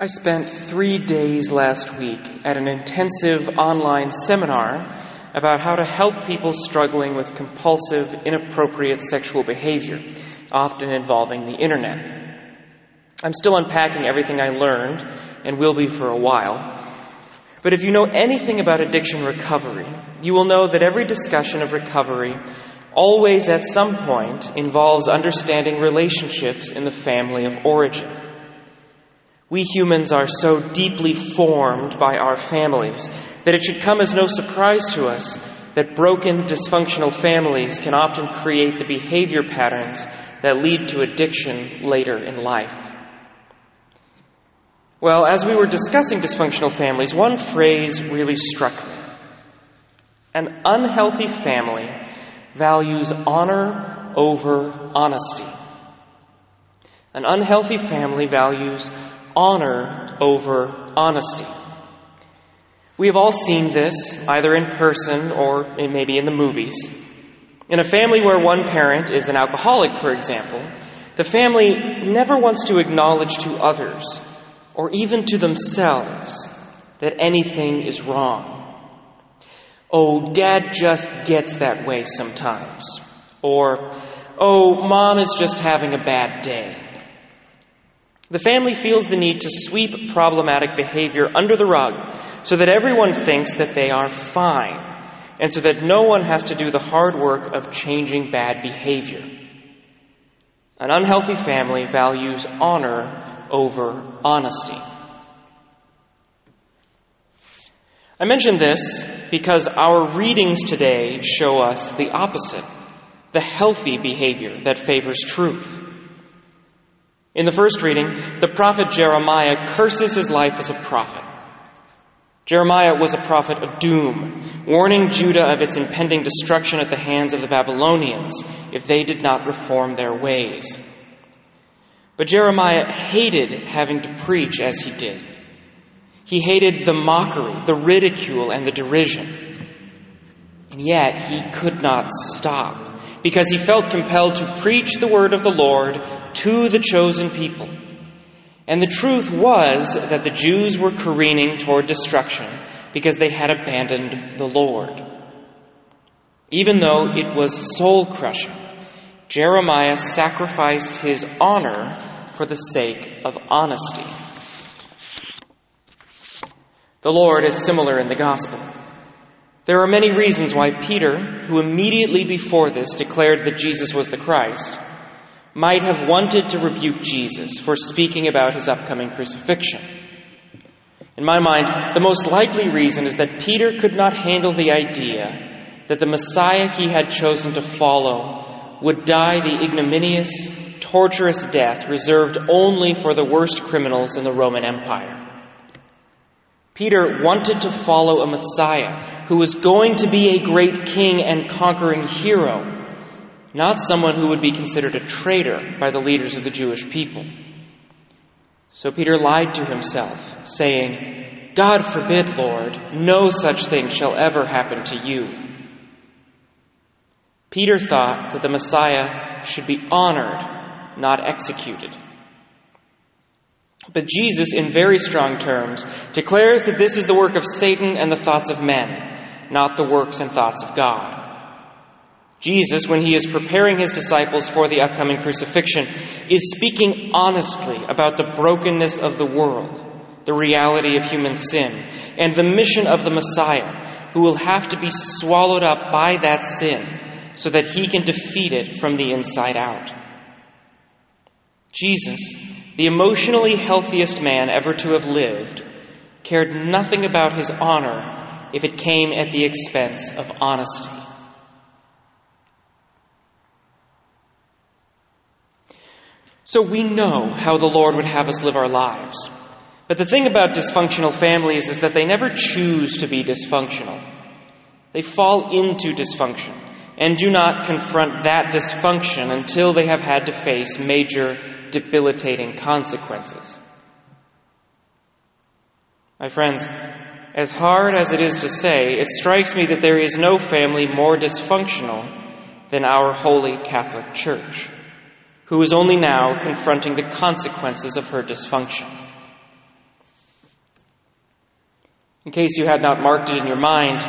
I spent three days last week at an intensive online seminar about how to help people struggling with compulsive, inappropriate sexual behavior, often involving the internet. I'm still unpacking everything I learned and will be for a while. But if you know anything about addiction recovery, you will know that every discussion of recovery always at some point involves understanding relationships in the family of origin. We humans are so deeply formed by our families that it should come as no surprise to us that broken, dysfunctional families can often create the behavior patterns that lead to addiction later in life. Well, as we were discussing dysfunctional families, one phrase really struck me. An unhealthy family values honor over honesty. An unhealthy family values honor over honesty. We have all seen this, either in person or maybe in the movies. In a family where one parent is an alcoholic, for example, the family never wants to acknowledge to others, or even to themselves, that anything is wrong. Oh, dad just gets that way sometimes. Or, oh, mom is just having a bad day. The family feels the need to sweep problematic behavior under the rug so that everyone thinks that they are fine, and so that no one has to do the hard work of changing bad behavior. An unhealthy family values honor over honesty. I mention this because our readings today show us the opposite the healthy behavior that favors truth. In the first reading, the prophet Jeremiah curses his life as a prophet. Jeremiah was a prophet of doom, warning Judah of its impending destruction at the hands of the Babylonians if they did not reform their ways. But Jeremiah hated having to preach as he did. He hated the mockery, the ridicule, and the derision. And yet he could not stop because he felt compelled to preach the word of the Lord to the chosen people. And the truth was that the Jews were careening toward destruction because they had abandoned the Lord. Even though it was soul crushing, Jeremiah sacrificed his honor for the sake of honesty. The Lord is similar in the gospel. There are many reasons why Peter, who immediately before this declared that Jesus was the Christ, might have wanted to rebuke Jesus for speaking about his upcoming crucifixion. In my mind, the most likely reason is that Peter could not handle the idea that the Messiah he had chosen to follow would die the ignominious, torturous death reserved only for the worst criminals in the Roman Empire. Peter wanted to follow a Messiah who was going to be a great king and conquering hero, not someone who would be considered a traitor by the leaders of the Jewish people. So Peter lied to himself, saying, God forbid, Lord, no such thing shall ever happen to you. Peter thought that the Messiah should be honored, not executed. But Jesus, in very strong terms, declares that this is the work of Satan and the thoughts of men, not the works and thoughts of God. Jesus, when he is preparing his disciples for the upcoming crucifixion, is speaking honestly about the brokenness of the world, the reality of human sin, and the mission of the Messiah, who will have to be swallowed up by that sin so that he can defeat it from the inside out. Jesus, the emotionally healthiest man ever to have lived, cared nothing about his honor if it came at the expense of honesty. So we know how the Lord would have us live our lives. But the thing about dysfunctional families is that they never choose to be dysfunctional. They fall into dysfunction and do not confront that dysfunction until they have had to face major debilitating consequences. My friends, as hard as it is to say, it strikes me that there is no family more dysfunctional than our holy Catholic Church, who is only now confronting the consequences of her dysfunction. In case you had not marked it in your mind,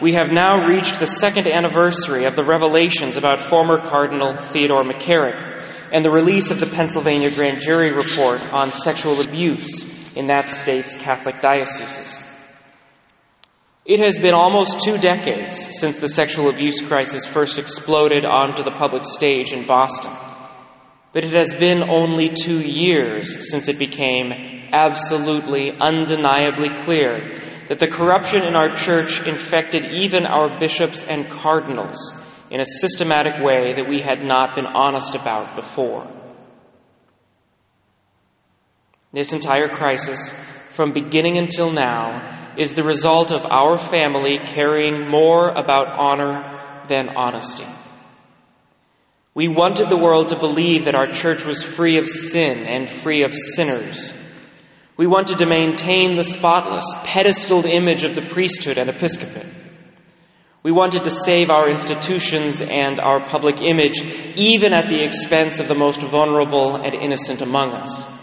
we have now reached the second anniversary of the revelations about former Cardinal Theodore McCarrick and the release of the Pennsylvania grand jury report on sexual abuse in that state's Catholic dioceses. It has been almost two decades since the sexual abuse crisis first exploded onto the public stage in Boston. But it has been only two years since it became absolutely, undeniably clear that the corruption in our church infected even our bishops and cardinals in a systematic way that we had not been honest about before. This entire crisis, from beginning until now, is the result of our family caring more about honor than honesty. We wanted the world to believe that our church was free of sin and free of sinners. We wanted to maintain the spotless, pedestaled image of the priesthood and episcopate. We wanted to save our institutions and our public image, even at the expense of the most vulnerable and innocent among us.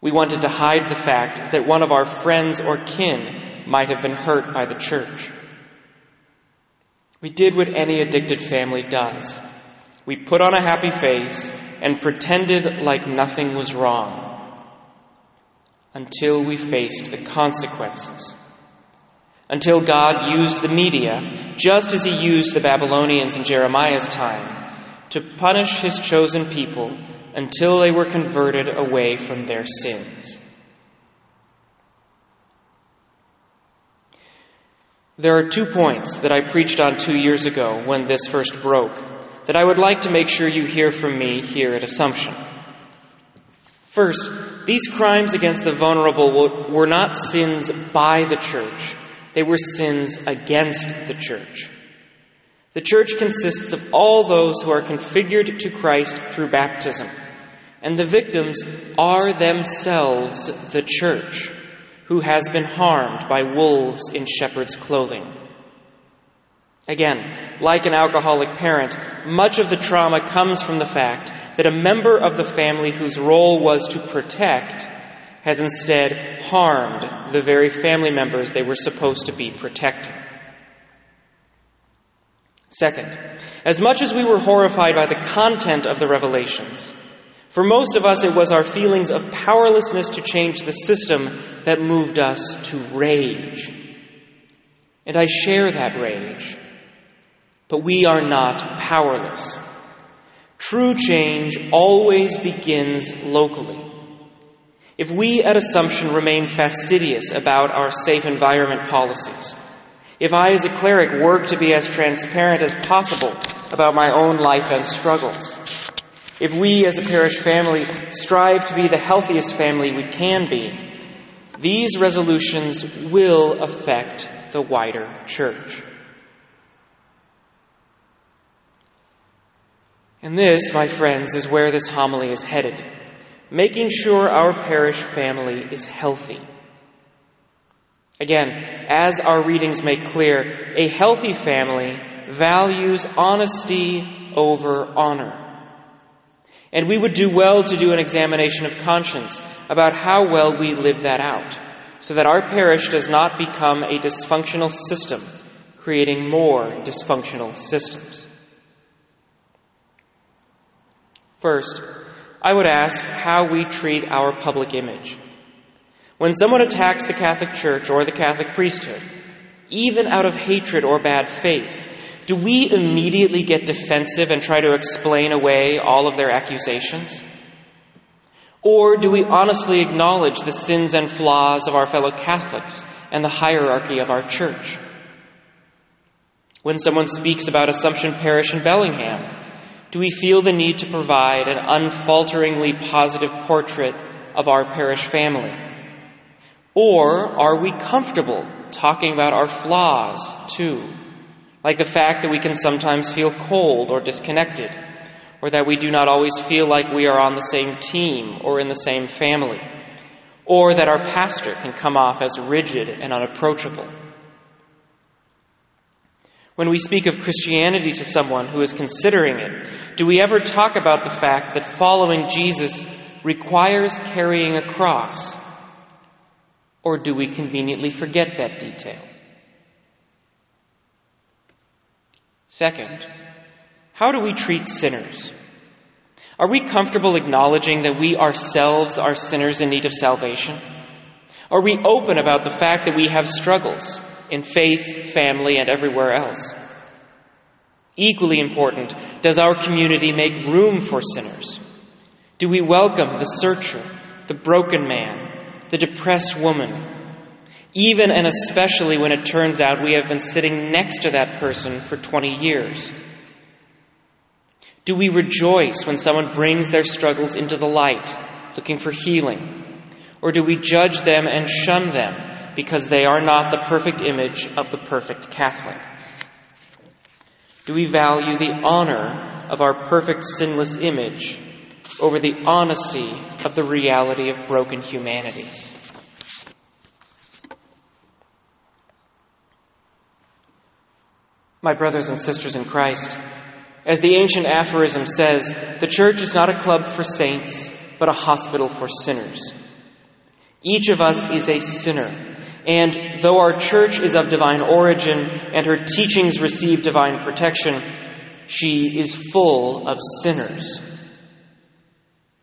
We wanted to hide the fact that one of our friends or kin might have been hurt by the church. We did what any addicted family does. We put on a happy face and pretended like nothing was wrong until we faced the consequences. Until God used the media, just as He used the Babylonians in Jeremiah's time, to punish His chosen people until they were converted away from their sins. There are two points that I preached on two years ago when this first broke that I would like to make sure you hear from me here at Assumption. First, these crimes against the vulnerable were not sins by the church, they were sins against the church. The church consists of all those who are configured to Christ through baptism, and the victims are themselves the church, who has been harmed by wolves in shepherd's clothing. Again, like an alcoholic parent, much of the trauma comes from the fact that a member of the family whose role was to protect has instead harmed the very family members they were supposed to be protecting. Second, as much as we were horrified by the content of the revelations, for most of us it was our feelings of powerlessness to change the system that moved us to rage. And I share that rage. But we are not powerless. True change always begins locally. If we at Assumption remain fastidious about our safe environment policies, if I as a cleric work to be as transparent as possible about my own life and struggles, if we as a parish family strive to be the healthiest family we can be, these resolutions will affect the wider church. And this, my friends, is where this homily is headed making sure our parish family is healthy. Again, as our readings make clear, a healthy family values honesty over honor. And we would do well to do an examination of conscience about how well we live that out, so that our parish does not become a dysfunctional system, creating more dysfunctional systems. First, I would ask how we treat our public image. When someone attacks the Catholic Church or the Catholic priesthood, even out of hatred or bad faith, do we immediately get defensive and try to explain away all of their accusations? Or do we honestly acknowledge the sins and flaws of our fellow Catholics and the hierarchy of our church? When someone speaks about Assumption Parish in Bellingham, do we feel the need to provide an unfalteringly positive portrait of our parish family? Or are we comfortable talking about our flaws too? Like the fact that we can sometimes feel cold or disconnected, or that we do not always feel like we are on the same team or in the same family, or that our pastor can come off as rigid and unapproachable. When we speak of Christianity to someone who is considering it, do we ever talk about the fact that following Jesus requires carrying a cross? Or do we conveniently forget that detail? Second, how do we treat sinners? Are we comfortable acknowledging that we ourselves are sinners in need of salvation? Are we open about the fact that we have struggles in faith, family, and everywhere else? Equally important, does our community make room for sinners? Do we welcome the searcher, the broken man, the depressed woman, even and especially when it turns out we have been sitting next to that person for 20 years? Do we rejoice when someone brings their struggles into the light, looking for healing? Or do we judge them and shun them because they are not the perfect image of the perfect Catholic? Do we value the honor of our perfect sinless image over the honesty of the reality of broken humanity? My brothers and sisters in Christ, as the ancient aphorism says, the church is not a club for saints, but a hospital for sinners. Each of us is a sinner, and though our church is of divine origin and her teachings receive divine protection, she is full of sinners.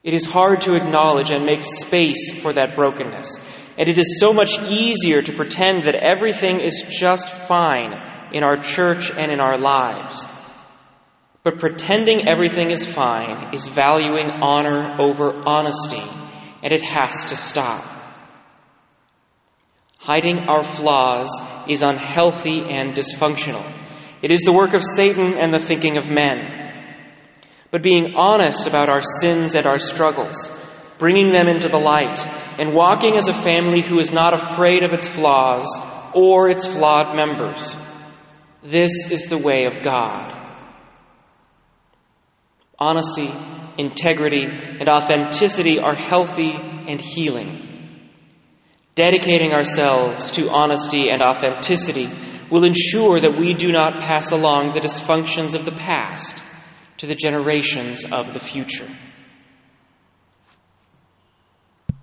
It is hard to acknowledge and make space for that brokenness, and it is so much easier to pretend that everything is just fine in our church and in our lives. But pretending everything is fine is valuing honor over honesty, and it has to stop. Hiding our flaws is unhealthy and dysfunctional. It is the work of Satan and the thinking of men. But being honest about our sins and our struggles, bringing them into the light, and walking as a family who is not afraid of its flaws or its flawed members, this is the way of God. Honesty, integrity, and authenticity are healthy and healing. Dedicating ourselves to honesty and authenticity will ensure that we do not pass along the dysfunctions of the past to the generations of the future.